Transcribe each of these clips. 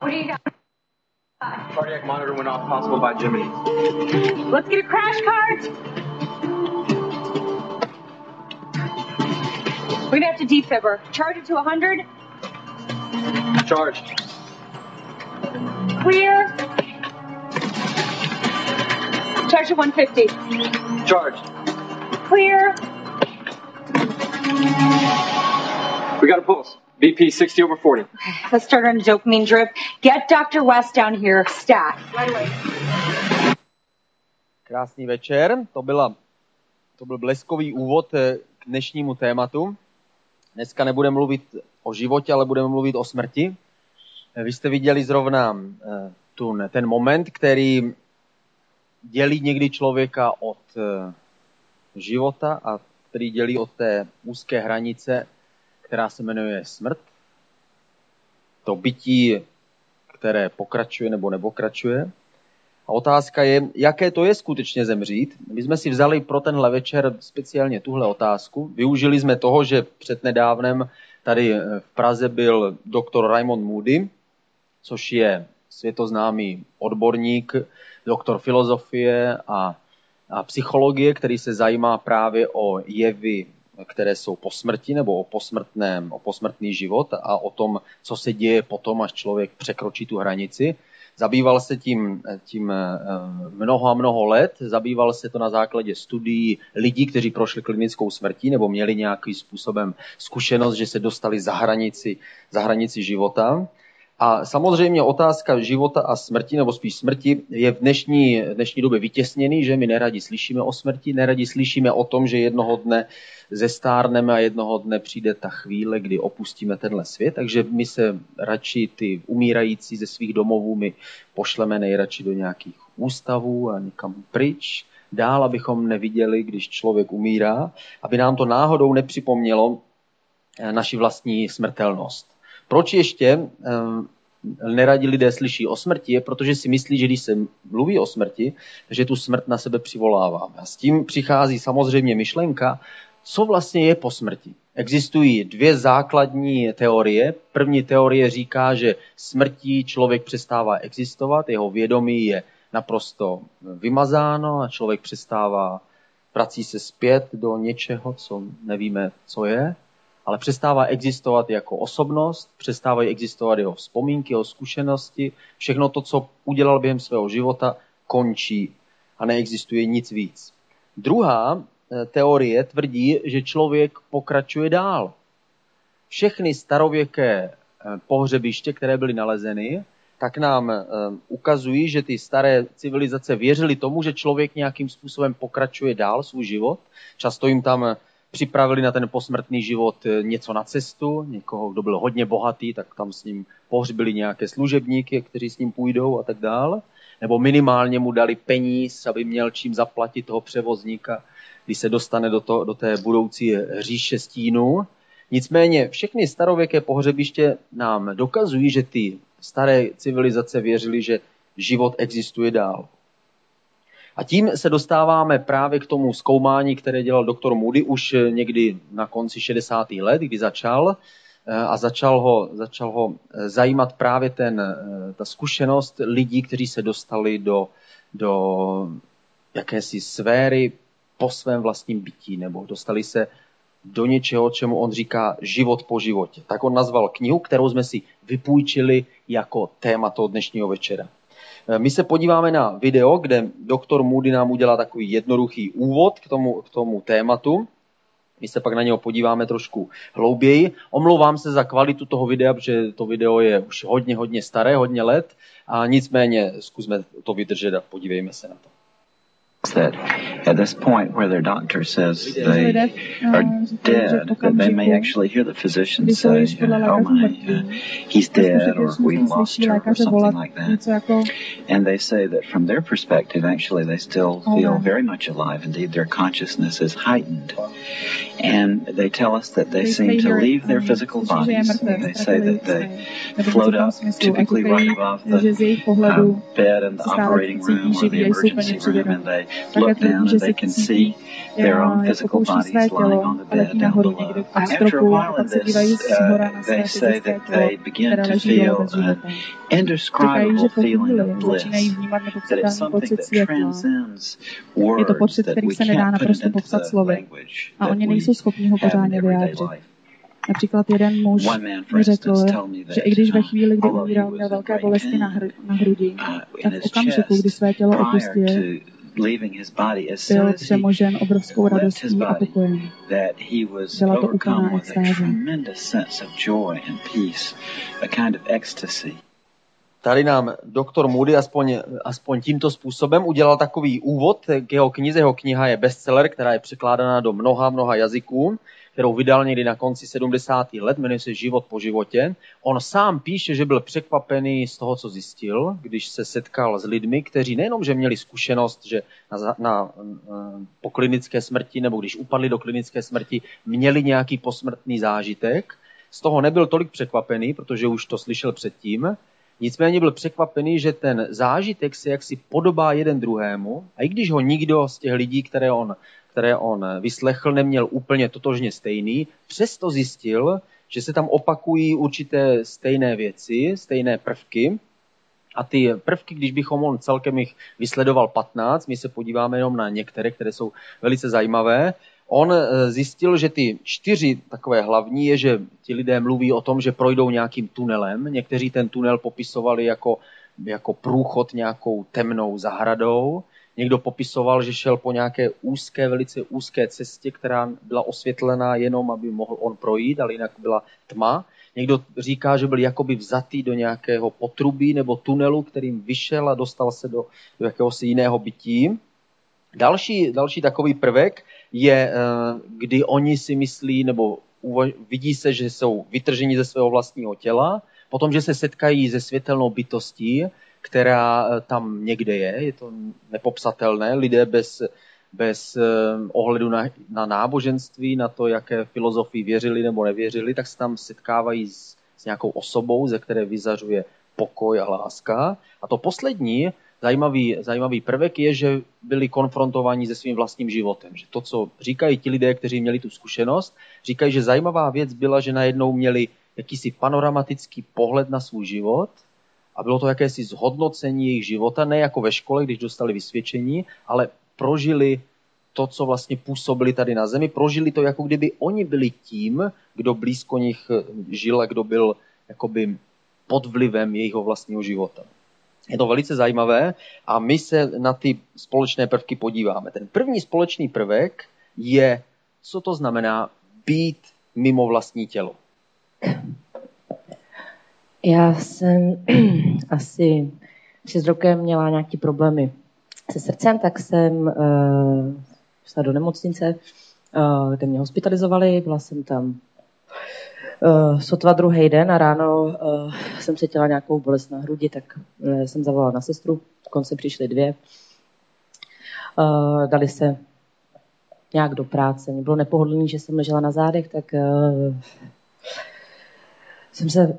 Cardiac monitor went off, possible by Jimmy. Let's get a crash cart. We're gonna have to defibber. Charge it to 100. Charge. Clear. Charge to 150. Charge. Clear. We got a pulse. BP 60 over 40. Let's start on a dopamine drip. Get Dr. West down here. Stat. Right away. Krásný večer, to, byla, to byl bleskový úvod eh, k dnešnímu tématu. Dneska nebudeme mluvit o životě, ale budeme mluvit o smrti. Eh, Vy jste viděli zrovna eh, tu, ten moment, který dělí někdy člověka od života a který dělí od té úzké hranice, která se jmenuje smrt. To bytí, které pokračuje nebo nepokračuje. A otázka je, jaké to je skutečně zemřít. My jsme si vzali pro tenhle večer speciálně tuhle otázku. Využili jsme toho, že před nedávnem tady v Praze byl doktor Raymond Moody, což je světoznámý odborník, doktor filozofie a, a psychologie, který se zajímá právě o jevy, které jsou po smrti nebo o, posmrtném, o posmrtný život a o tom, co se děje potom, až člověk překročí tu hranici. Zabýval se tím, tím mnoho a mnoho let, zabýval se to na základě studií lidí, kteří prošli klinickou smrtí nebo měli nějakým způsobem zkušenost, že se dostali za hranici, za hranici života. A samozřejmě otázka života a smrti, nebo spíš smrti, je v dnešní, dnešní době vytěsněný, že my neradi slyšíme o smrti, neradi slyšíme o tom, že jednoho dne zestárneme a jednoho dne přijde ta chvíle, kdy opustíme tenhle svět, takže my se radši ty umírající ze svých domovů my pošleme nejradši do nějakých ústavů a někam pryč, dál, abychom neviděli, když člověk umírá, aby nám to náhodou nepřipomnělo naši vlastní smrtelnost. Proč ještě neradi lidé slyší o smrti, je protože si myslí, že když se mluví o smrti, že tu smrt na sebe přivoláváme. A s tím přichází samozřejmě myšlenka, co vlastně je po smrti. Existují dvě základní teorie. První teorie říká, že smrtí člověk přestává existovat, jeho vědomí je naprosto vymazáno a člověk přestává, prací se zpět do něčeho, co nevíme, co je ale přestává existovat jako osobnost, přestávají existovat jeho vzpomínky, jeho zkušenosti, všechno to, co udělal během svého života, končí a neexistuje nic víc. Druhá teorie tvrdí, že člověk pokračuje dál. Všechny starověké pohřebiště, které byly nalezeny, tak nám ukazují, že ty staré civilizace věřily tomu, že člověk nějakým způsobem pokračuje dál svůj život. Často jim tam připravili na ten posmrtný život něco na cestu, někoho, kdo byl hodně bohatý, tak tam s ním pohřbili nějaké služebníky, kteří s ním půjdou a tak dále. Nebo minimálně mu dali peníz, aby měl čím zaplatit toho převozníka, když se dostane do, to, do té budoucí říše stínu. Nicméně všechny starověké pohřebiště nám dokazují, že ty staré civilizace věřily, že život existuje dál. A tím se dostáváme právě k tomu zkoumání, které dělal doktor Moody už někdy na konci 60. let, kdy začal a začal ho, začal ho zajímat právě ten, ta zkušenost lidí, kteří se dostali do, do jakési sféry po svém vlastním bytí, nebo dostali se do něčeho, čemu on říká život po životě. Tak on nazval knihu, kterou jsme si vypůjčili jako téma toho dnešního večera. My se podíváme na video, kde doktor Moody nám udělá takový jednoduchý úvod k tomu, k tomu tématu. My se pak na něho podíváme trošku hlouběji. Omlouvám se za kvalitu toho videa, protože to video je už hodně, hodně staré, hodně let. A nicméně zkusme to vydržet a podívejme se na to. That at this point where their doctor says they are dead, that they may actually hear the physician say, "Oh my, uh, he's dead," or "We lost her," or something like that. And they say that from their perspective, actually, they still feel very much alive. Indeed, their consciousness is heightened. And they tell us that they seem to leave their physical bodies. They say that they float up, typically right above the uh, bed in the operating room or the emergency room, and they look down and they can see their own physical bodies lying on the bed down below. After a while in this, uh, they say that they begin to feel an indescribable feeling of bliss, that it's something that transcends words that we can't put into language, a oni nejsou schopni ho pořádně vyjádřit. Například jeden muž mi řekl, že i když ve chvíli, kdy umíral, měl velké bolesti na, hr- na hrudi, tak v okamžiku, kdy své tělo opustil, byl přemožen obrovskou radostí a pokojem. Byla to úplná extáze. Tady nám doktor Moody aspoň, aspoň tímto způsobem udělal takový úvod k jeho knize. Jeho kniha je bestseller, která je překládána do mnoha, mnoha jazyků kterou vydal někdy na konci 70. let, jmenuje se Život po životě. On sám píše, že byl překvapený z toho, co zjistil, když se setkal s lidmi, kteří nejenom, že měli zkušenost, že na, na, na, po klinické smrti nebo když upadli do klinické smrti, měli nějaký posmrtný zážitek. Z toho nebyl tolik překvapený, protože už to slyšel předtím. Nicméně byl překvapený, že ten zážitek se jaksi podobá jeden druhému a i když ho nikdo z těch lidí, které on které on vyslechl, neměl úplně totožně stejný, přesto zjistil, že se tam opakují určité stejné věci, stejné prvky. A ty prvky, když bychom on celkem jich vysledoval 15, my se podíváme jenom na některé, které jsou velice zajímavé, on eh, zjistil, že ty čtyři takové hlavní je, že ti lidé mluví o tom, že projdou nějakým tunelem. Někteří ten tunel popisovali jako, jako průchod nějakou temnou zahradou. Někdo popisoval, že šel po nějaké úzké, velice úzké cestě, která byla osvětlená jenom, aby mohl on projít, ale jinak byla tma. Někdo říká, že byl jakoby vzatý do nějakého potrubí nebo tunelu, kterým vyšel a dostal se do, do jakéhosi jiného bytí. Další, další takový prvek je, eh, kdy oni si myslí, nebo vidí se, že jsou vytrženi ze svého vlastního těla, potom, že se setkají se světelnou bytostí, která eh, tam někde je, je to nepopsatelné. Lidé bez, bez eh, ohledu na, na náboženství, na to, jaké filozofii věřili nebo nevěřili, tak se tam setkávají s, s nějakou osobou, ze které vyzařuje pokoj a láska. A to poslední, zajímavý, zajímavý prvek je, že byli konfrontováni se svým vlastním životem. Že to, co říkají ti lidé, kteří měli tu zkušenost, říkají, že zajímavá věc byla, že najednou měli jakýsi panoramatický pohled na svůj život – a bylo to jakési zhodnocení jejich života, ne jako ve škole, když dostali vysvědčení, ale prožili to, co vlastně působili tady na zemi, prožili to, jako kdyby oni byli tím, kdo blízko nich žil a kdo byl jakoby pod vlivem jejich vlastního života. Je to velice zajímavé a my se na ty společné prvky podíváme. Ten první společný prvek je, co to znamená být mimo vlastní tělo. Já jsem asi před rokem měla nějaké problémy se srdcem, tak jsem uh, šla do nemocnice, uh, kde mě hospitalizovali, byla jsem tam uh, sotva druhý den a ráno uh, jsem cítila nějakou bolest na hrudi, tak uh, jsem zavolala na sestru, konce přišly dvě. Uh, dali se nějak do práce. Mě bylo nepohodlný, že jsem ležela na zádech, tak uh, jsem se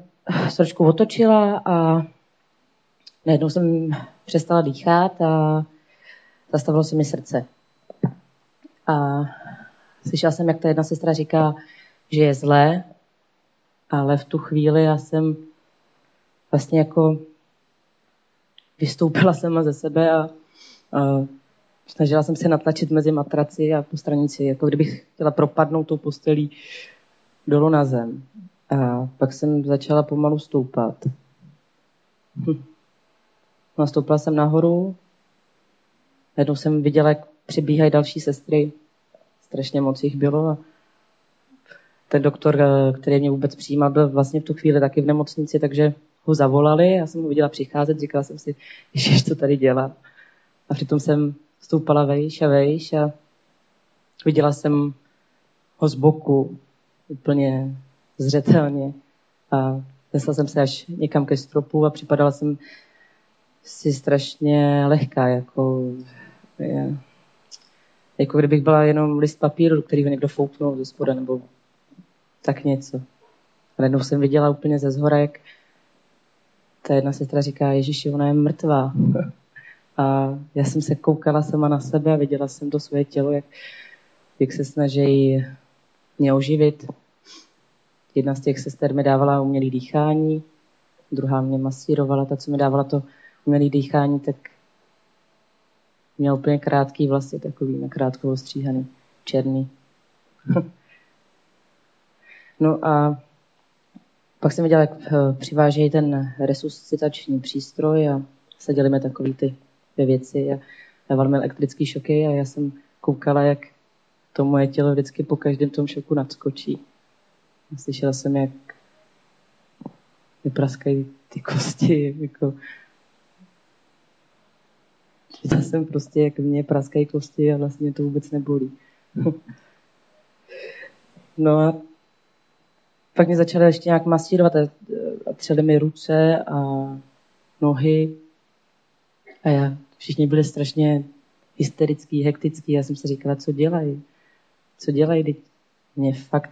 trošku otočila a najednou jsem přestala dýchat a zastavilo se mi srdce. A slyšela jsem, jak ta jedna sestra říká, že je zlé, ale v tu chvíli já jsem vlastně jako vystoupila sama ze sebe a, a snažila jsem se natlačit mezi matraci a postranici, jako kdybych chtěla propadnout tou postelí dolů na zem. A pak jsem začala pomalu stoupat. Hm. Nastoupila jsem nahoru, jednou jsem viděla, jak přibíhají další sestry. Strašně moc jich bylo. A ten doktor, který mě vůbec přijímal, byl vlastně v tu chvíli taky v nemocnici, takže ho zavolali. Já jsem ho viděla přicházet, říkala jsem si, že co tady dělá. A přitom jsem stoupala vejš a vejš a viděla jsem ho z boku úplně zřetelně. A nesla jsem se až někam ke stropu a připadala jsem si strašně lehká, jako, je, jako kdybych byla jenom list papíru, který ho někdo fouknul ze spoda, nebo tak něco. A najednou jsem viděla úplně ze zhora, jak ta jedna sestra říká, Ježíši, ona je mrtvá. A já jsem se koukala sama na sebe a viděla jsem to svoje tělo, jak, jak se snaží mě oživit. Jedna z těch sester mi dávala umělý dýchání, druhá mě masírovala, ta, co mi dávala to umělý dýchání, tak měl úplně krátký vlasy, takový na krátkou ostříhaný, černý. no a pak jsem viděla, jak eh, přivážejí ten resuscitační přístroj a seděli mi takový ty dvě věci a dávali mi elektrický šoky a já jsem koukala, jak to moje tělo vždycky po každém tom šoku nadskočí. Slyšela jsem, jak vypraskají ty kosti, jako já jsem prostě, jak mě praskají kosti a vlastně to vůbec nebolí. no a pak mě začaly ještě nějak masírovat a, a třeli mi ruce a nohy. A já, všichni byli strašně hysterický, hektický. Já jsem si říkala, co dělají? Co dělají? Teď mě fakt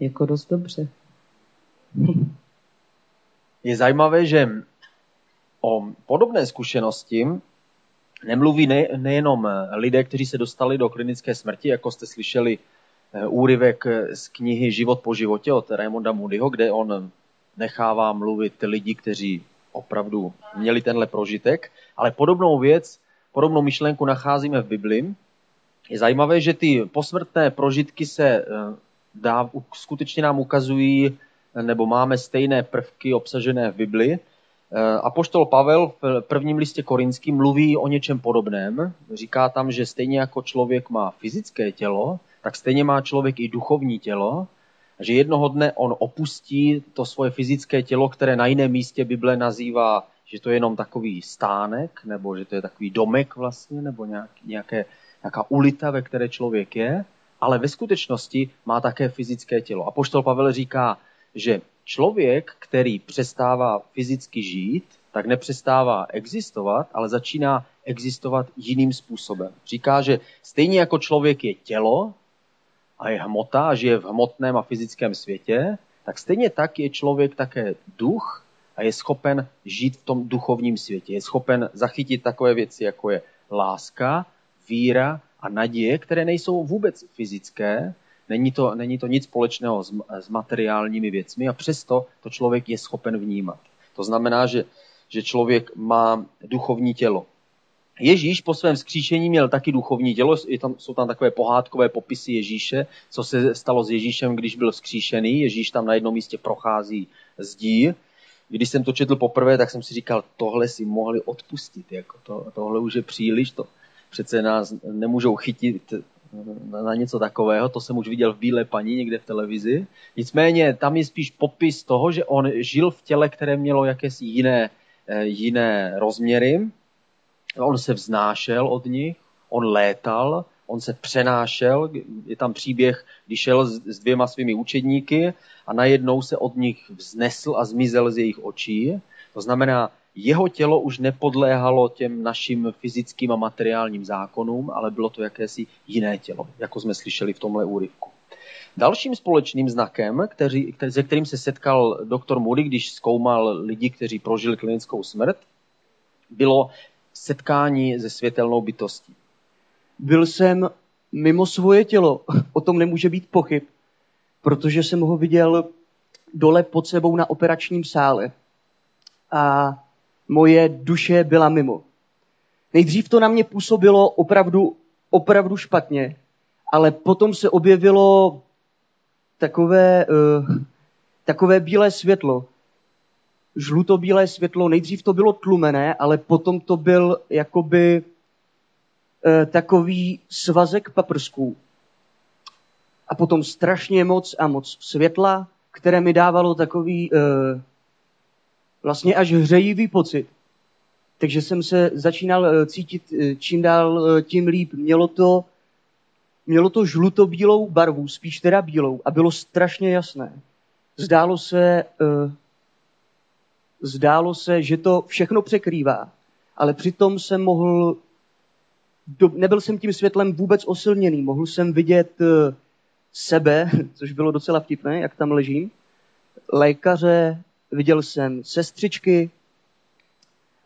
jako dost dobře. Je zajímavé, že o podobné zkušenosti nemluví ne, nejenom lidé, kteří se dostali do klinické smrti, jako jste slyšeli Eh, úryvek z knihy Život po životě od Raymonda Moodyho, kde on nechává mluvit lidi, kteří opravdu měli tenhle prožitek, ale podobnou věc, podobnou myšlenku nacházíme v Bibli. Je zajímavé, že ty posmrtné prožitky se eh, dá, skutečně nám ukazují, nebo máme stejné prvky obsažené v Bibli. Eh, Apoštol Pavel v prvním listě korinským mluví o něčem podobném. Říká tam, že stejně jako člověk má fyzické tělo, tak stejně má člověk i duchovní tělo, a že jednoho dne on opustí to svoje fyzické tělo, které na jiném místě Bible nazývá, že to je jenom takový stánek, nebo že to je takový domek vlastně, nebo nějaké, nějaká ulita, ve které člověk je, ale ve skutečnosti má také fyzické tělo. A poštol Pavel říká, že člověk, který přestává fyzicky žít, tak nepřestává existovat, ale začíná existovat jiným způsobem. Říká, že stejně jako člověk je tělo, a je hmota a žije v hmotném a fyzickém světě, tak stejně tak je člověk také duch a je schopen žít v tom duchovním světě. Je schopen zachytit takové věci, jako je láska, víra a naděje, které nejsou vůbec fyzické, není to, není to nic společného s, s materiálními věcmi a přesto to člověk je schopen vnímat. To znamená, že, že člověk má duchovní tělo. Ježíš po svém skříšení měl taky duchovní tělo, tam, jsou tam takové pohádkové popisy Ježíše, co se stalo s Ježíšem, když byl skříšený. Ježíš tam na jednom místě prochází zdí. Když jsem to četl poprvé, tak jsem si říkal, tohle si mohli odpustit, jako to, tohle už je příliš, to přece nás nemůžou chytit na, na něco takového, to jsem už viděl v Bílé paní někde v televizi. Nicméně tam je spíš popis toho, že on žil v těle, které mělo jakési jiné, eh, jiné rozměry, On se vznášel od nich, on létal, on se přenášel, je tam příběh, když šel s dvěma svými učedníky a najednou se od nich vznesl a zmizel z jejich očí. To znamená, jeho tělo už nepodléhalo těm našim fyzickým a materiálním zákonům, ale bylo to jakési jiné tělo, jako jsme slyšeli v tomhle úryvku. Dalším společným znakem, který, který, se kterým se setkal doktor Moody, když zkoumal lidi, kteří prožili klinickou smrt, bylo setkání se světelnou bytostí. Byl jsem mimo svoje tělo, o tom nemůže být pochyb, protože jsem ho viděl dole pod sebou na operačním sále a moje duše byla mimo. Nejdřív to na mě působilo opravdu, opravdu špatně, ale potom se objevilo takové, uh, takové bílé světlo, žlutobílé světlo. Nejdřív to bylo tlumené, ale potom to byl jakoby e, takový svazek paprsků. A potom strašně moc a moc světla, které mi dávalo takový e, vlastně až hřejivý pocit. Takže jsem se začínal e, cítit e, čím dál e, tím líp. Mělo to, mělo to žlutobílou barvu, spíš teda bílou a bylo strašně jasné. Zdálo se, zdálo se, že to všechno překrývá, ale přitom jsem mohl, nebyl jsem tím světlem vůbec osilněný, mohl jsem vidět sebe, což bylo docela vtipné, jak tam ležím, lékaře, viděl jsem sestřičky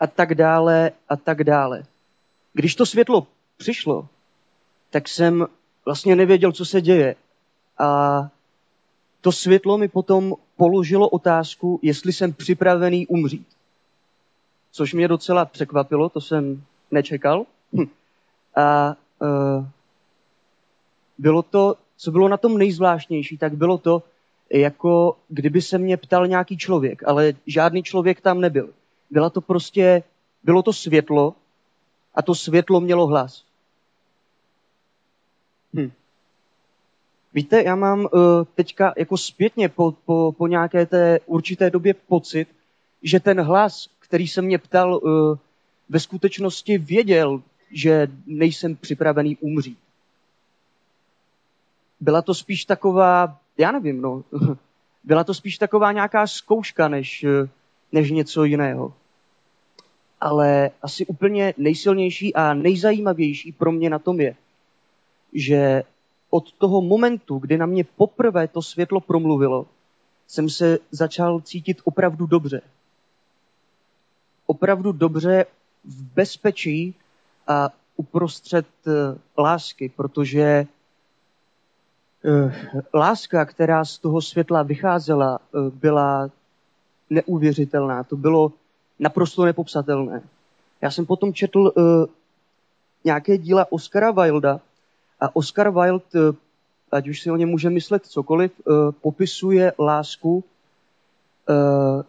a tak dále a tak dále. když to světlo přišlo, tak jsem vlastně nevěděl, co se děje. A to světlo mi potom položilo otázku, jestli jsem připravený umřít. Což mě docela překvapilo, to jsem nečekal. Hm. A uh, bylo to, co bylo na tom nejzvláštnější, tak bylo to, jako kdyby se mě ptal nějaký člověk, ale žádný člověk tam nebyl. Byla to prostě, bylo to světlo a to světlo mělo hlas. Hm. Víte, já mám uh, teďka jako zpětně po, po, po nějaké té určité době pocit, že ten hlas, který se mě ptal, uh, ve skutečnosti věděl, že nejsem připravený umřít. Byla to spíš taková, já nevím, no, byla to spíš taková nějaká zkouška, než, než něco jiného. Ale asi úplně nejsilnější a nejzajímavější pro mě na tom je, že od toho momentu, kdy na mě poprvé to světlo promluvilo, jsem se začal cítit opravdu dobře. Opravdu dobře v bezpečí a uprostřed eh, lásky, protože láska, která z toho světla vycházela, eh, byla neuvěřitelná. To bylo naprosto nepopsatelné. Já jsem potom četl nějaké díla Oscara Wilda a Oscar Wilde, ať už si o něm může myslet cokoliv, popisuje lásku,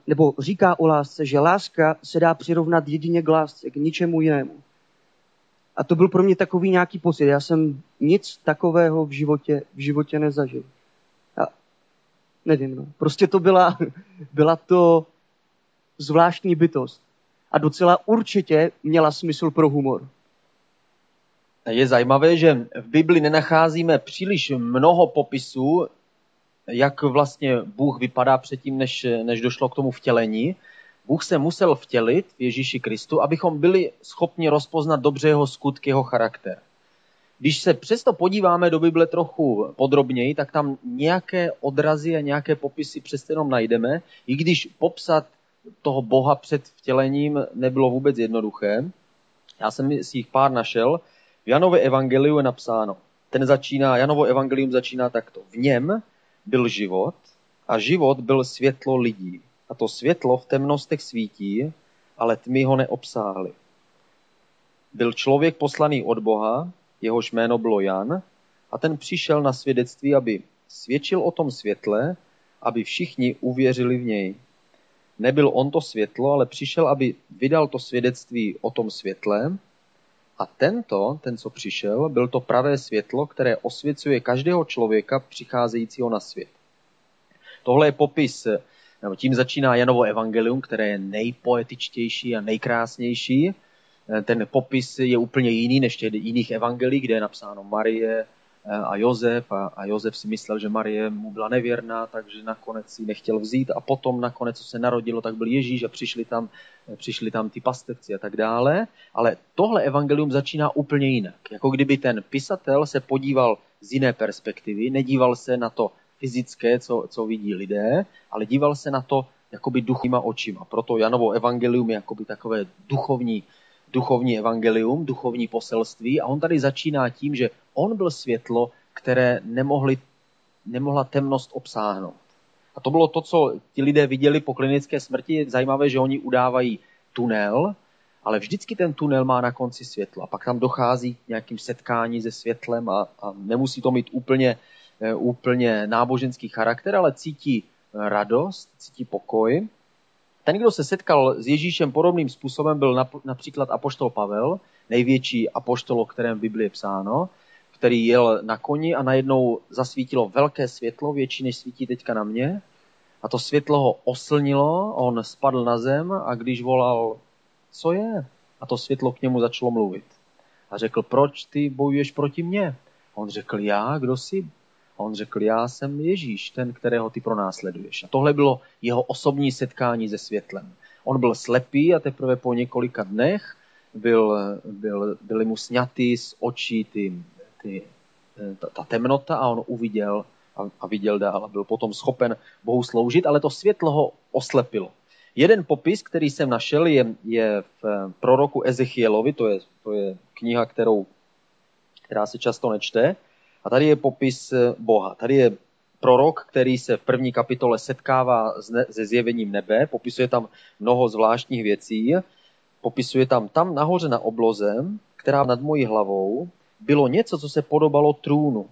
nebo říká o lásce, že láska se dá přirovnat jedině k lásce, k ničemu jinému. A to byl pro mě takový nějaký pocit. Já jsem nic takového v životě, v životě nezažil. Já nevím, no. Prostě to byla, byla to zvláštní bytost. A docela určitě měla smysl pro humor. Je zajímavé, že v Bibli nenacházíme příliš mnoho popisů, jak vlastně Bůh vypadá předtím, než, než došlo k tomu vtělení. Bůh se musel vtělit v Ježíši Kristu, abychom byli schopni rozpoznat dobře jeho skutky, jeho charakter. Když se přesto podíváme do Bible trochu podrobněji, tak tam nějaké odrazy a nějaké popisy přesto jenom najdeme, i když popsat toho Boha před vtělením nebylo vůbec jednoduché. Já jsem si jich pár našel. V Janově evangeliu je napsáno, ten začíná, Janovo evangelium začíná takto. V něm byl život a život byl světlo lidí. A to světlo v temnostech svítí, ale tmy ho neobsáhly. Byl člověk poslaný od Boha, jehož jméno bylo Jan, a ten přišel na svědectví, aby svědčil o tom světle, aby všichni uvěřili v něj. Nebyl on to světlo, ale přišel, aby vydal to svědectví o tom světle. A tento, ten, co přišel, byl to pravé světlo, které osvěcuje každého člověka přicházejícího na svět. Tohle je popis nebo tím začíná Janovo evangelium, které je nejpoetičtější a nejkrásnější. Eh, ten popis je úplně jiný než těch jiných evangelií, kde je napsáno Marie eh, a Josef a, a Josef si myslel, že Marie mu byla nevěrná, takže nakonec si nechtěl vzít a potom nakonec, co se narodilo, tak byl Ježíš a přišli tam, eh, přišli tam ty pastevci a tak dále. Ale tohle evangelium začíná úplně jinak. Jako kdyby ten pisatel se podíval z jiné perspektivy, nedíval se na to fyzické, co, co vidí lidé, ale díval se na to jakoby duchovníma očima. Proto Janovo evangelium je jakoby takové duchovní, duchovní evangelium, duchovní poselství a on tady začíná tím, že on byl světlo, které nemohli, nemohla temnost obsáhnout. A to bylo to, co ti lidé viděli po klinické smrti. Je zajímavé, že oni udávají tunel, ale vždycky ten tunel má na konci světlo. A pak tam dochází k nějakým setkání se světlem a, a nemusí to mít úplně úplně náboženský charakter, ale cítí eh, radost, cítí pokoj. Ten, kdo se setkal s Ježíšem podobným způsobem, byl například apoštol Pavel, největší apoštol, o kterém v Biblii je psáno, který jel na koni a najednou zasvítilo velké světlo, větší než svítí teďka na mě. A to světlo ho oslnilo, on spadl na zem a když volal, co je? A to světlo k němu začalo mluvit. A řekl, proč ty bojuješ proti mně? On řekl, já, kdo jsi? A on řekl, já jsem Ježíš, ten, kterého ty pronásleduješ. A tohle bylo jeho osobní setkání se světlem. On byl slepý a teprve po několika dnech byl, byl, byly mu sňaty z očí ty, ty, ta, ta temnota a on uviděl a, a viděl dál byl potom schopen Bohu sloužit, ale to světlo ho oslepilo. Jeden popis, který jsem našel, je, je v proroku Ezechielovi, to je, to je kniha, kterou, která se často nečte. A tady je popis Boha. Tady je prorok, který se v první kapitole setkává se zjevením nebe, popisuje tam mnoho zvláštních věcí, popisuje tam, tam nahoře na obloze, která nad mojí hlavou, bylo něco, co se podobalo trůnu.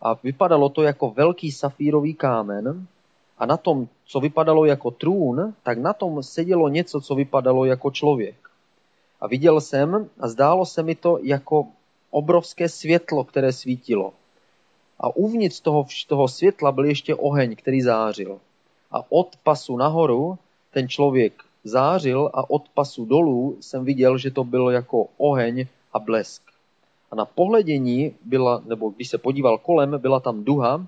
A vypadalo to jako velký safírový kámen a na tom, co vypadalo jako trůn, tak na tom sedělo něco, co vypadalo jako člověk. A viděl jsem a zdálo se mi to jako obrovské světlo, které svítilo. A uvnitř toho, toho světla byl ještě oheň, který zářil. A od pasu nahoru ten člověk zářil a od pasu dolů jsem viděl, že to bylo jako oheň a blesk. A na pohledění byla, nebo když se podíval kolem, byla tam duha,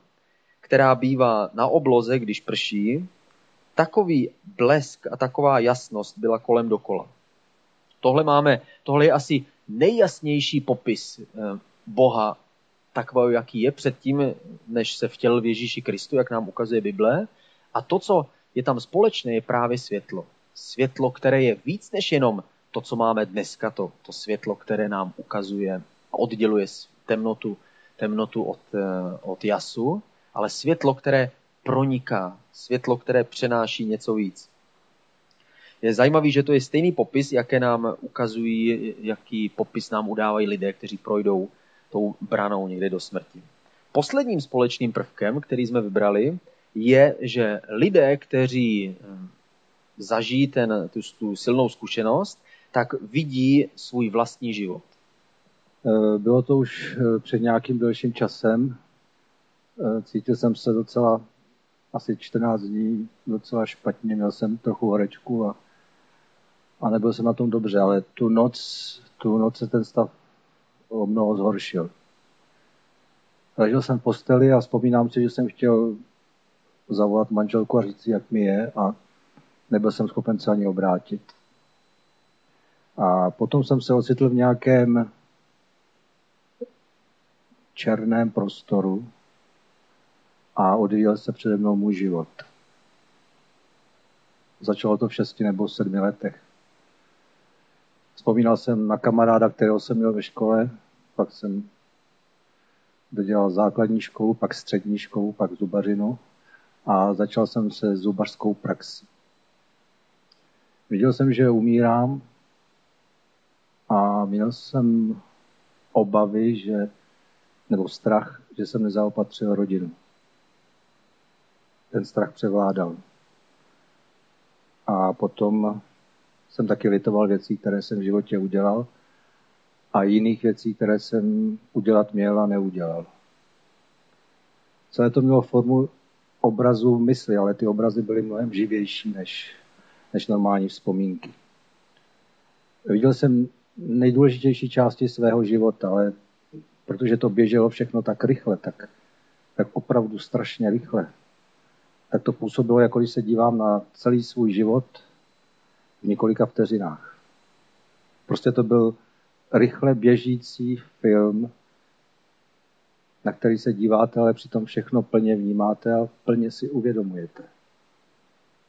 která bývá na obloze, když prší. Takový blesk a taková jasnost byla kolem dokola. Tohle máme, tohle je asi nejjasnější popis eh, Boha takového, jaký je předtím, než se vtěl v Ježíši Kristu, jak nám ukazuje Bible. A to, co je tam společné, je právě světlo. Světlo, které je víc než jenom to, co máme dneska, to, to světlo, které nám ukazuje a odděluje temnotu, temnotu od, eh, od jasu, ale světlo, které proniká, světlo, které přenáší něco víc. Je zajímavý, že to je stejný popis, jaké nám ukazují, jaký popis nám udávají lidé, kteří projdou tou branou někde do smrti. Posledním společným prvkem, který jsme vybrali, je, že lidé, kteří eh, zažijí ten, tu, tu silnou zkušenost, tak vidí svůj vlastní život. Eh, bylo to už eh, před nějakým delším časem. Cítil jsem se docela asi 14 dní docela špatně, měl jsem trochu horečku a, a nebyl jsem na tom dobře, ale tu noc, tu noc se ten stav o mnoho zhoršil. Ležel jsem v posteli a vzpomínám si, že jsem chtěl zavolat manželku a říct jak mi je a nebyl jsem schopen se ani obrátit. A potom jsem se ocitl v nějakém černém prostoru a odvíjel se přede mnou můj život. Začalo to v šesti nebo sedmi letech. Vzpomínal jsem na kamaráda, kterého jsem měl ve škole, pak jsem dodělal základní školu, pak střední školu, pak zubařinu a začal jsem se zubařskou praxí. Viděl jsem, že umírám a měl jsem obavy, že, nebo strach, že jsem nezaopatřil rodinu. Ten strach převládal. A potom jsem taky litoval věcí, které jsem v životě udělal a jiných věcí, které jsem udělat měl a neudělal. Celé to mělo formu obrazu mysli, ale ty obrazy byly mnohem živější než, než normální vzpomínky. Viděl jsem nejdůležitější části svého života, ale protože to běželo všechno tak rychle, tak, tak opravdu strašně rychle, tak to působilo, jako když se dívám na celý svůj život v několika vteřinách. Prostě to byl rychle běžící film, na který se díváte, ale přitom všechno plně vnímáte a plně si uvědomujete.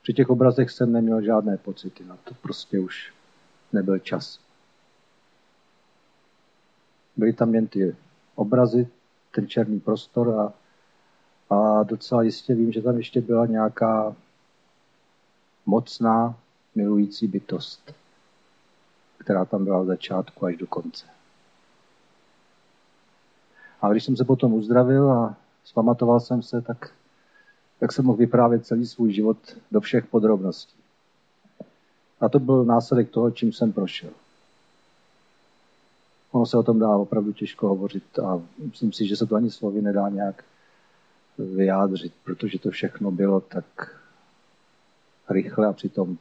Při těch obrazech jsem neměl žádné pocity, na to prostě už nebyl čas. Byly tam jen ty obrazy, ten černý prostor a, a docela jistě vím, že tam ještě byla nějaká mocná, milující bytost, která tam byla od začátku až do konce. A když jsem se potom uzdravil a zpamatoval jsem se, tak, tak jsem mohl vyprávět celý svůj život do všech podrobností. A to byl následek toho, čím jsem prošel. Ono se o tom dá opravdu těžko hovořit a myslím si, že se to ani slovy nedá nějak vyjádřit, protože to všechno bylo tak rychle a přitom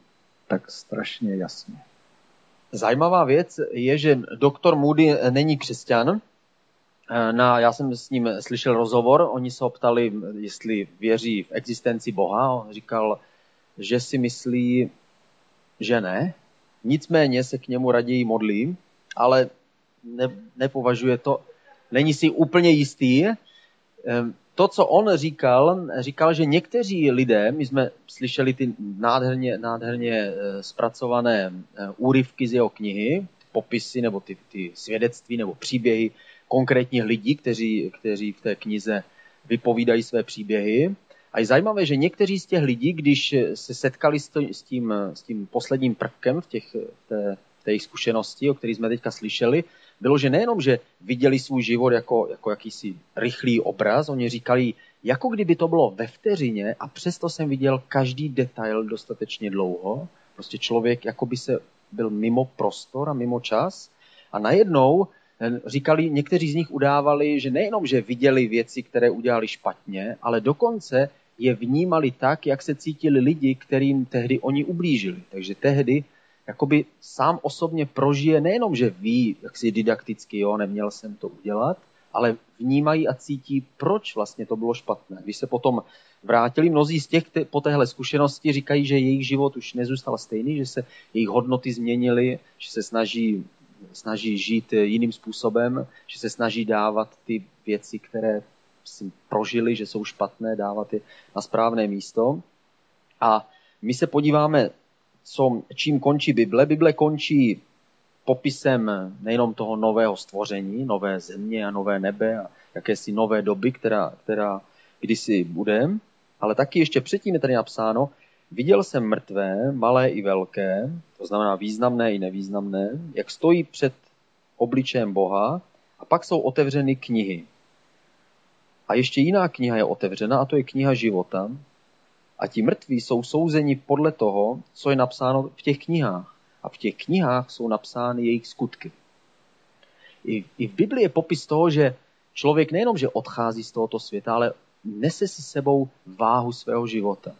tak strašně jasně. Zajímavá věc je, že doktor Moody není křesťan. Na, já jsem s ním slyšel rozhovor, oni se ho ptali, jestli věří v existenci Boha. On říkal, že si myslí, že ne. Nicméně se k němu raději modlí, ale ne, nepovažuje to, není si úplně jistý. To, co on říkal, říkal, že někteří lidé, my jsme slyšeli ty nádherně, nádherně eh, zpracované eh, úryvky z jeho knihy, popisy nebo ty, ty svědectví nebo příběhy konkrétních lidí, kteří, kteří v té knize vypovídají své příběhy. A je zajímavé, že někteří z těch lidí, když se setkali s tím, s tím posledním prvkem v, těch, v, té, v té zkušenosti, o kterých jsme teďka slyšeli, bylo, že nejenom, že viděli svůj život jako, jako jakýsi rychlý obraz, oni říkali, jako kdyby to bylo ve vteřině a přesto jsem viděl každý detail dostatečně dlouho. Prostě člověk jako by se byl mimo prostor a mimo čas. A najednou eh, říkali, někteří z nich udávali, že nejenom, že viděli věci, které udělali špatně, ale dokonce je vnímali tak, jak se cítili lidi, kterým tehdy oni ublížili. Takže tehdy jakoby sám osobně prožije nejenom, že ví, jak si didakticky, jo, neměl jsem to udělat, ale vnímají a cítí, proč vlastně to bylo špatné. Když se potom vrátili, mnozí z těch po téhle zkušenosti říkají, že jejich život už nezůstal stejný, že se jejich hodnoty změnily, že se snaží, snaží žít jiným způsobem, že se snaží dávat ty věci, které si prožili, že jsou špatné, dávat je na správné místo. A my se podíváme co, čím končí Bible. Bible končí popisem nejenom toho nového stvoření, nové země a nové nebe a jakési nové doby, která, která kdysi bude, ale taky ještě předtím je tady napsáno, viděl jsem mrtvé, malé i velké, to znamená významné i nevýznamné, jak stojí před obličejem Boha a pak jsou otevřeny knihy. A ještě jiná kniha je otevřena a to je kniha života a ti mrtví jsou souzeni podle toho, co je napsáno v těch knihách. A v těch knihách jsou napsány jejich skutky. I, I v Biblii je popis toho, že člověk nejenom, že odchází z tohoto světa, ale nese si sebou váhu svého života.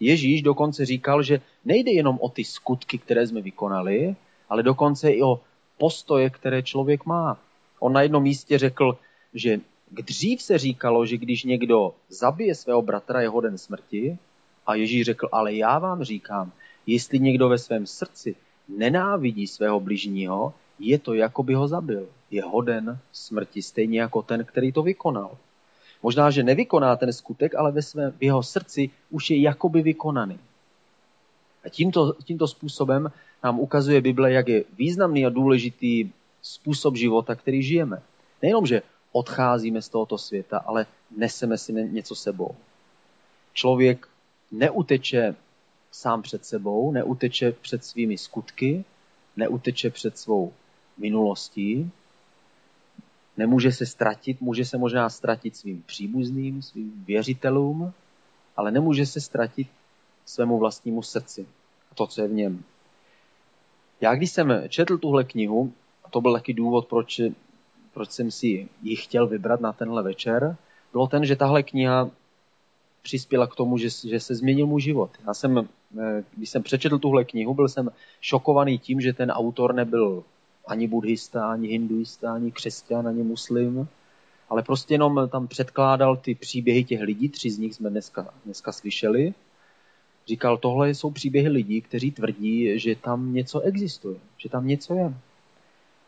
Ježíš dokonce říkal, že nejde jenom o ty skutky, které jsme vykonali, ale dokonce i o postoje, které člověk má. On na jednom místě řekl, že dřív se říkalo, že když někdo zabije svého bratra, je hoden smrti, a Ježíš řekl, ale já vám říkám, jestli někdo ve svém srdci nenávidí svého bližního, je to, jako by ho zabil. Je hoden smrti, stejně jako ten, který to vykonal. Možná, že nevykoná ten skutek, ale ve svém, v jeho srdci už je jakoby vykonaný. A tímto, tímto způsobem nám ukazuje Bible, jak je významný a důležitý způsob života, který žijeme. Nejenom, že odcházíme z tohoto světa, ale neseme si něco sebou. Člověk neuteče sám před sebou, neuteče před svými skutky, neuteče před svou minulostí, nemůže se ztratit, může se možná ztratit svým příbuzným, svým věřitelům, ale nemůže se ztratit svému vlastnímu srdci a to, co je v něm. Já když jsem četl tuhle knihu, a to byl taky důvod, proč, proč jsem si ji chtěl vybrat na tenhle večer, bylo ten, že tahle kniha přispěla k tomu, že, že se změnil můj život. Já jsem, eh, když jsem přečetl tuhle knihu, byl jsem šokovaný tím, že ten autor nebyl ani buddhista, ani hinduista, ani křesťan, ani muslim, ale prostě jenom tam předkládal ty příběhy těch lidí, tři z nich jsme dneska, dneska slyšeli. Říkal, tohle jsou příběhy lidí, kteří tvrdí, že tam něco existuje, že tam něco je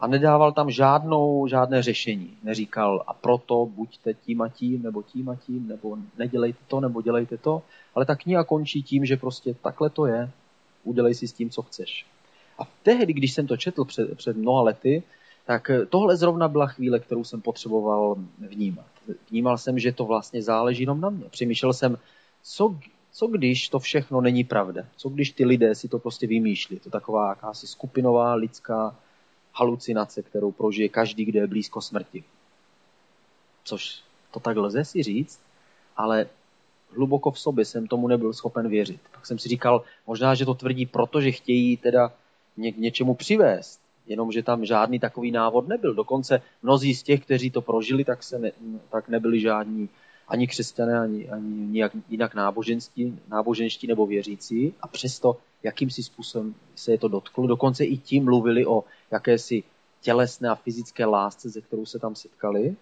a nedával tam žádnou, žádné řešení. Neříkal a proto buďte tím a tím, nebo tím a tím, nebo nedělejte to, nebo dělejte to. Ale ta kniha končí tím, že prostě takhle to je, udělej si s tím, co chceš. A tehdy, když jsem to četl před, před mnoha lety, tak tohle zrovna byla chvíle, kterou jsem potřeboval vnímat. Vnímal jsem, že to vlastně záleží jenom na mě. Přemýšlel jsem, co, co když to všechno není pravda? Co když ty lidé si to prostě vymýšlí? To taková jakási skupinová lidská halucinace, kterou prožije každý, kdo je blízko smrti. Což to tak lze si říct, ale hluboko v sobě jsem tomu nebyl schopen věřit. Tak jsem si říkal, možná, že to tvrdí proto, že chtějí teda ně, něčemu přivést, jenomže tam žádný takový návod nebyl. Dokonce mnozí z těch, kteří to prožili, tak, se ne, tak nebyli žádní ani křesťané, ani, ani nijak, jinak náboženství, náboženští nebo věřící a přesto jakýmsi způsobem se je to dotklo. Dokonce i tím mluvili o jakési tělesné a fyzické lásce, ze kterou se tam setkali.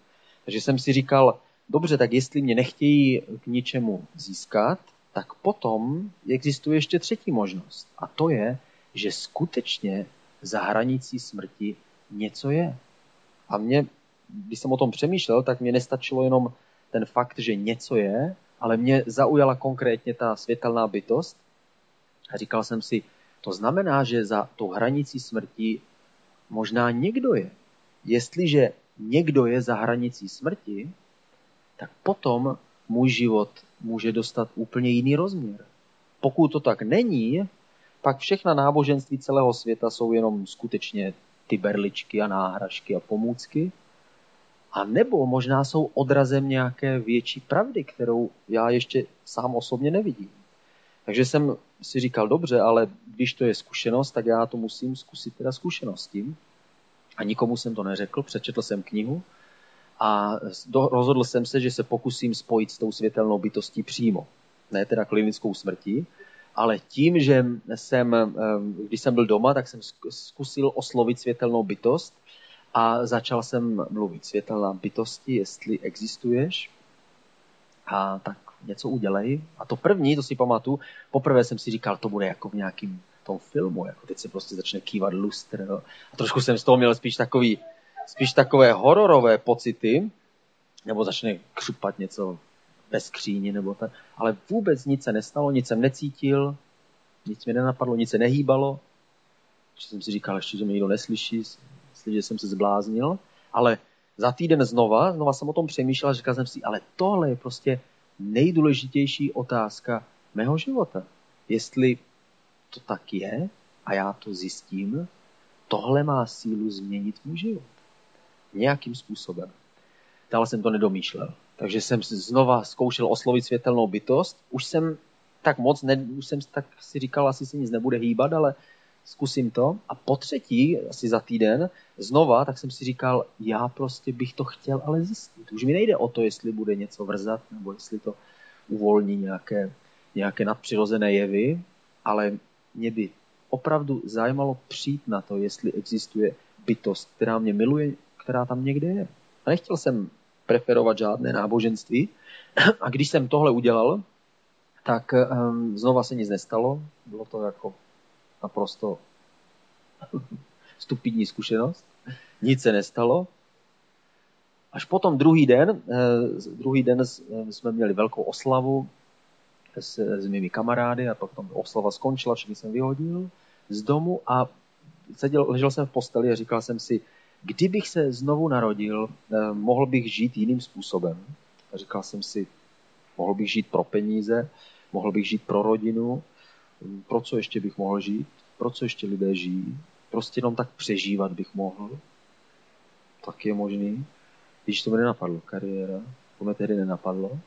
Takže jsem si říkal, dobře, tak jestli mě nechtějí k ničemu získat, tak potom existuje ještě třetí možnost. A to je, že skutečně za hranicí smrti něco je. A mě, když jsem o tom přemýšlel, tak mě nestačilo jenom ten fakt, že něco je, ale mě zaujala konkrétně ta světelná bytost. A říkal jsem si, to znamená, že za tou hranicí smrti možná někdo je. Jestliže někdo je za hranicí smrti, tak potom můj život může dostat úplně jiný rozměr. Pokud to tak není, pak všechna náboženství celého světa jsou jenom skutečně ty berličky a náhražky a pomůcky. A nebo možná jsou odrazem nějaké větší pravdy, kterou já ještě sám osobně nevidím. Takže jsem si říkal, dobře, ale když to je zkušenost, tak já to musím zkusit teda zkušenostím. A nikomu jsem to neřekl, přečetl jsem knihu a do, rozhodl jsem se, že se pokusím spojit s tou světelnou bytostí přímo. Ne teda klinickou smrtí, ale tím, že jsem, když jsem byl doma, tak jsem zkusil oslovit světelnou bytost a začal jsem mluvit. Světelná bytosti, jestli existuješ, a tak něco udělej. A to první, to si pamatuju, poprvé jsem si říkal, to bude jako v nějakým tom filmu, jako teď se prostě začne kývat lustr. No. A trošku jsem z toho měl spíš takový, spíš takové hororové pocity, nebo začne křupat něco ve skříni, nebo tak. Ale vůbec nic se nestalo, nic jsem necítil, nic mi nenapadlo, nic se nehýbalo. Ještě jsem si říkal, ještě, že mě nikdo neslyší, myslím, že jsem se zbláznil. Ale za týden znova, znova jsem o tom přemýšlel a říkal jsem si, ale tohle je prostě nejdůležitější otázka mého života. Jestli to tak je a já to zjistím, tohle má sílu změnit můj život. Nějakým způsobem. Dále jsem to nedomýšlel. Takže jsem znova zkoušel oslovit světelnou bytost. Už jsem tak moc, ne, už jsem tak si říkal, asi se nic nebude hýbat, ale zkusím to. A po třetí, asi za týden, znova, tak jsem si říkal, já prostě bych to chtěl ale zjistit. Už mi nejde o to, jestli bude něco vrzat, nebo jestli to uvolní nějaké, nějaké nadpřirozené jevy, ale mě by opravdu zajímalo přijít na to, jestli existuje bytost, která mě miluje, která tam někde je. A nechtěl jsem preferovat žádné náboženství. A když jsem tohle udělal, tak um, znova se nic nestalo. Bylo to jako naprosto stupidní zkušenost. Nic se nestalo. Až potom druhý den, eh, druhý den eh, jsme měli velkou oslavu s, s mými kamarády a potom oslava skončila, všechny jsem vyhodil z domu a seděl, ležel jsem v posteli a říkal jsem si, kdybych se znovu narodil, eh, mohl bych žít jiným způsobem. A říkal jsem si, mohl bych žít pro peníze, mohl bych žít pro rodinu, pro co ještě bych mohl žít, pro co ještě lidé žijí, prostě jenom tak přežívat bych mohl. Tak je možný. Když to mi nenapadlo, kariéra, to mě tehdy nenapadlo.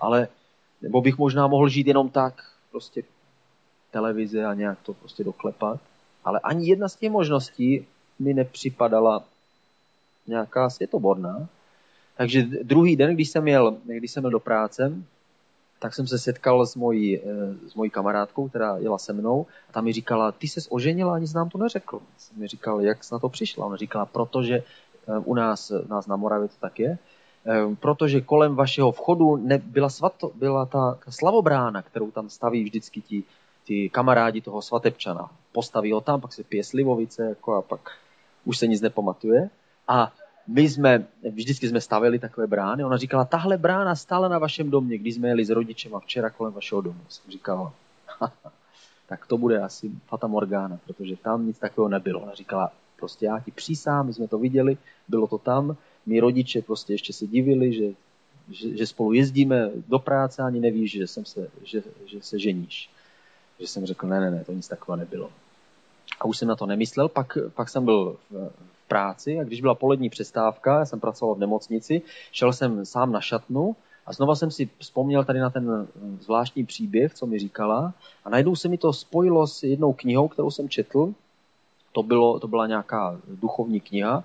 Ale, nebo bych možná mohl žít jenom tak, prostě televize a nějak to prostě doklepat. Ale ani jedna z těch možností mi nepřipadala nějaká světoborná. Takže druhý den, když jsem jel, když jsem jel do práce, tak jsem se setkal s mojí, eh, s mojí kamarádkou, která jela se mnou a tam mi říkala, ty ses oženila, ani nám to neřekl. Jsem mi říkal, jak jsi na to přišla? Ona říkala, protože eh, u nás, u nás na Moravě to tak je, eh, protože kolem vašeho vchodu ne, byla, svato, byla ta slavobrána, kterou tam staví vždycky ti, ti kamarádi toho svatebčana. Postaví ho tam, pak se pije slivovice jako a pak už se nic nepamatuje. A my jsme, vždycky jsme stavili takové brány. Ona říkala, tahle brána stála na vašem domě, když jsme jeli s rodičem a včera kolem vašeho domu. Jsem říkal, tak to bude asi Fata Morgana, protože tam nic takového nebylo. Ona říkala, prostě já ti přísám, my jsme to viděli, bylo to tam. My rodiče prostě ještě se divili, že, že, že spolu jezdíme do práce, ani nevíš, že, jsem se, že, že se ženíš. Že jsem řekl, ne, ne, ne, to nic takového nebylo. A už jsem na to nemyslel, pak, pak jsem byl v, práci a když byla polední přestávka, já jsem pracoval v nemocnici, šel jsem sám na šatnu a znova jsem si vzpomněl tady na ten eh, zvláštní příběh, co mi říkala a najednou se mi to spojilo s jednou knihou, kterou jsem četl. To, bylo, to byla nějaká duchovní kniha,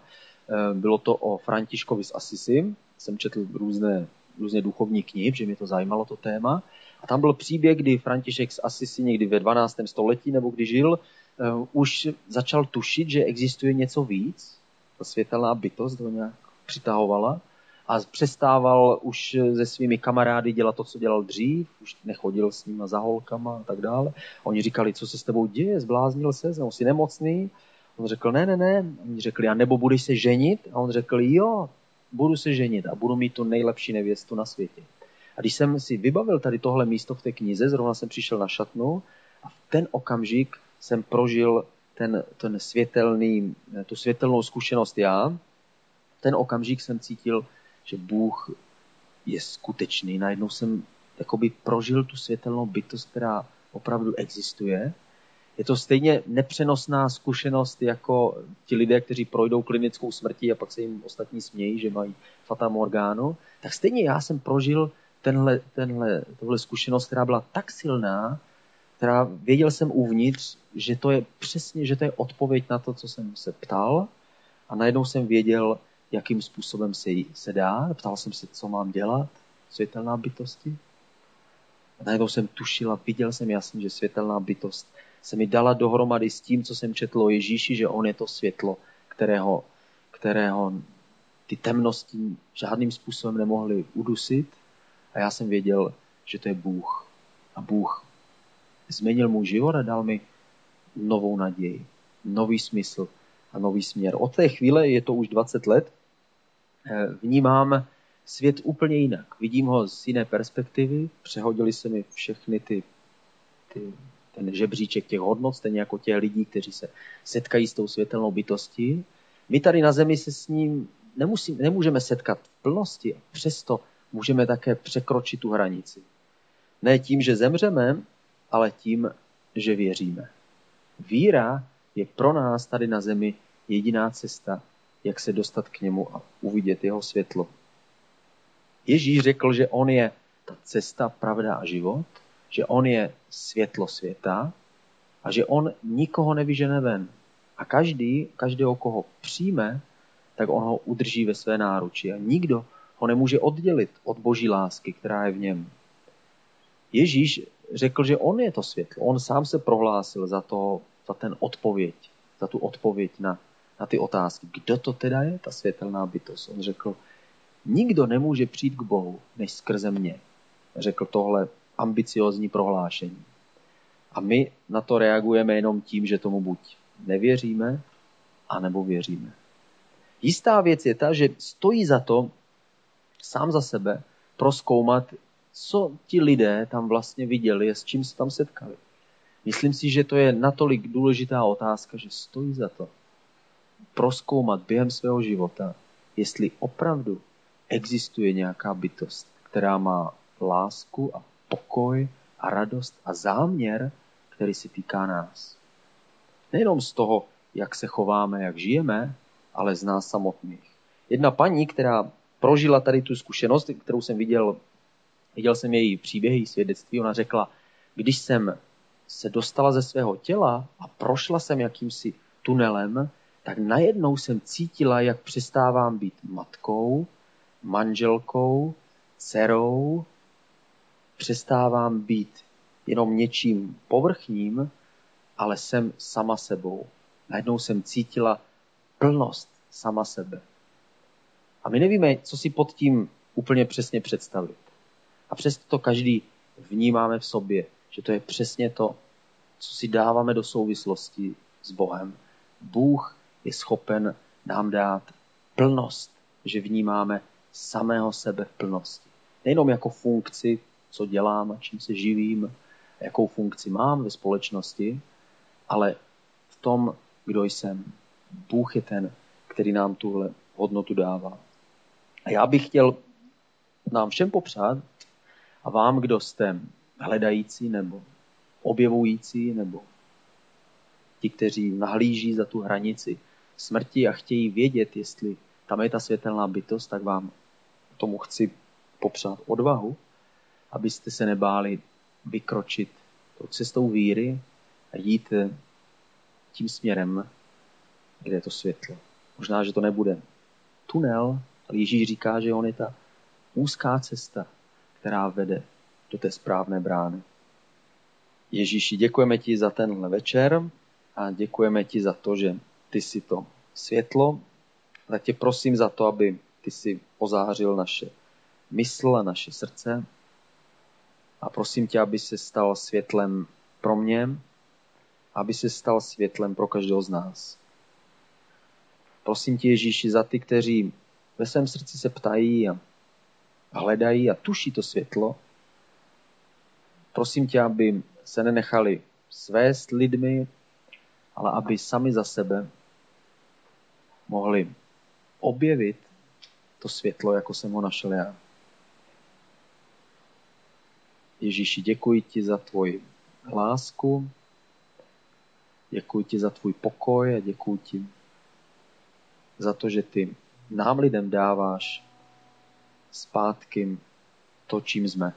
eh, bylo to o Františkovi z Asisi. Jsem četl různé, různé duchovní knihy, že mě to zajímalo to téma. A tam byl příběh, kdy František z Asisi někdy ve 12. století, nebo kdy žil, už začal tušit, že existuje něco víc. Ta světelná bytost ho nějak přitahovala a přestával už se svými kamarády dělat to, co dělal dřív, už nechodil s nimi za holkama a tak dále. Oni říkali, co se s tebou děje, zbláznil se, jsi nemocný. On řekl, ne, ne, ne. Oni řekli, a nebo budeš se ženit? A on řekl, jo, budu se ženit a budu mít tu nejlepší nevěstu na světě. A když jsem si vybavil tady tohle místo v té knize, zrovna jsem přišel na šatnu a v ten okamžik jsem prožil ten, ten světelný, tu světelnou zkušenost já. Ten okamžik jsem cítil, že Bůh je skutečný. Najednou jsem jakoby prožil tu světelnou bytost, která opravdu existuje. Je to stejně nepřenosná zkušenost jako ti lidé, kteří projdou klinickou smrtí a pak se jim ostatní smějí, že mají fata morgánu. Tak stejně já jsem prožil tenhle, tenhle, tohle zkušenost, která byla tak silná, která věděl jsem uvnitř, že to je přesně, že to je odpověď na to, co jsem se ptal a najednou jsem věděl, jakým způsobem se, se dá. Ptal jsem se, co mám dělat, světelná bytosti. A najednou jsem tušil a viděl jsem jasně, že světelná bytost se mi dala dohromady s tím, co jsem četl o Ježíši, že on je to světlo, kterého, kterého ty temnosti žádným způsobem nemohly udusit. A já jsem věděl, že to je Bůh. A Bůh změnil můj život a dal mi novou naději, nový smysl a nový směr. Od té chvíle, je to už 20 let, eh, vnímám svět úplně jinak. Vidím ho z jiné perspektivy, přehodili se mi všechny ty, ty ten žebříček těch hodnot, stejně jako těch lidí, kteří se setkají s tou světelnou bytostí. My tady na zemi se s ním nemusí, nemůžeme setkat v plnosti, přesto můžeme také překročit tu hranici. Ne tím, že zemřeme, ale tím, že věříme. Víra je pro nás tady na zemi jediná cesta, jak se dostat k němu a uvidět jeho světlo. Ježíš řekl, že on je ta cesta, pravda a život, že on je světlo světa a že on nikoho nevyžene ven. A každý, každého, koho přijme, tak on ho udrží ve své náruči. A nikdo ho nemůže oddělit od boží lásky, která je v něm. Ježíš řekl, že on je to světlo. On sám se prohlásil za, to, za ten odpověď, za tu odpověď na, na ty otázky. Kdo to teda je, ta světelná bytost? On řekl, nikdo nemůže přijít k Bohu, než skrze mě. Řekl tohle ambiciozní prohlášení. A my na to reagujeme jenom tím, že tomu buď nevěříme, anebo věříme. Jistá věc je ta, že stojí za to sám za sebe proskoumat, co ti lidé tam vlastně viděli a s čím se tam setkali. Myslím si, že to je natolik důležitá otázka, že stojí za to proskoumat během svého života, jestli opravdu existuje nějaká bytost, která má lásku a pokoj a radost a záměr, který se týká nás. Nejenom z toho, jak se chováme, jak žijeme, ale z nás samotných. Jedna paní, která prožila tady tu zkušenost, kterou jsem viděl, viděl jsem její příběhy, svědectví, ona řekla, když jsem se dostala ze svého těla a prošla jsem jakýmsi tunelem, tak najednou jsem cítila, jak přestávám být matkou, manželkou, dcerou, přestávám být jenom něčím povrchním, ale jsem sama sebou. Najednou jsem cítila plnost sama sebe. A my nevíme, co si pod tím úplně přesně představit. A přesto to každý vnímáme v sobě, že to je přesně to, co si dáváme do souvislosti s Bohem. Bůh je schopen nám dát plnost, že vnímáme samého sebe v plnosti. Nejenom jako funkci, co dělám a čím se živím, jakou funkci mám ve společnosti, ale v tom, kdo jsem. Bůh je ten, který nám tuhle hodnotu dává. A já bych chtěl nám všem popřát a vám, kdo jste hledající nebo objevující nebo ti, kteří nahlíží za tu hranici smrti a chtějí vědět, jestli tam je ta světelná bytost, tak vám tomu chci popřát odvahu, abyste se nebáli vykročit tou cestou víry a jít tím směrem, kde je to světlo. Možná, že to nebude tunel, ale Ježíš říká, že on je ta úzká cesta, která vede do té správné brány. Ježíši, děkujeme ti za tenhle večer a děkujeme ti za to, že ty si to světlo. Tak tě prosím za to, aby ty si ozářil naše mysl a naše srdce. A prosím tě, aby se stal světlem pro mě, aby se stal světlem pro každého z nás. Prosím tě, Ježíši, za ty, kteří ve svém srdci se ptají a hledají a tuší to světlo. Prosím tě, aby se nenechali svést lidmi, ale aby sami za sebe mohli objevit to světlo, jako jsem ho našel já. Ježíši, děkuji ti za tvoji lásku, děkuji ti za tvůj pokoj a děkuji ti za to, že ty nám lidem dáváš zpátky to, čím jsme.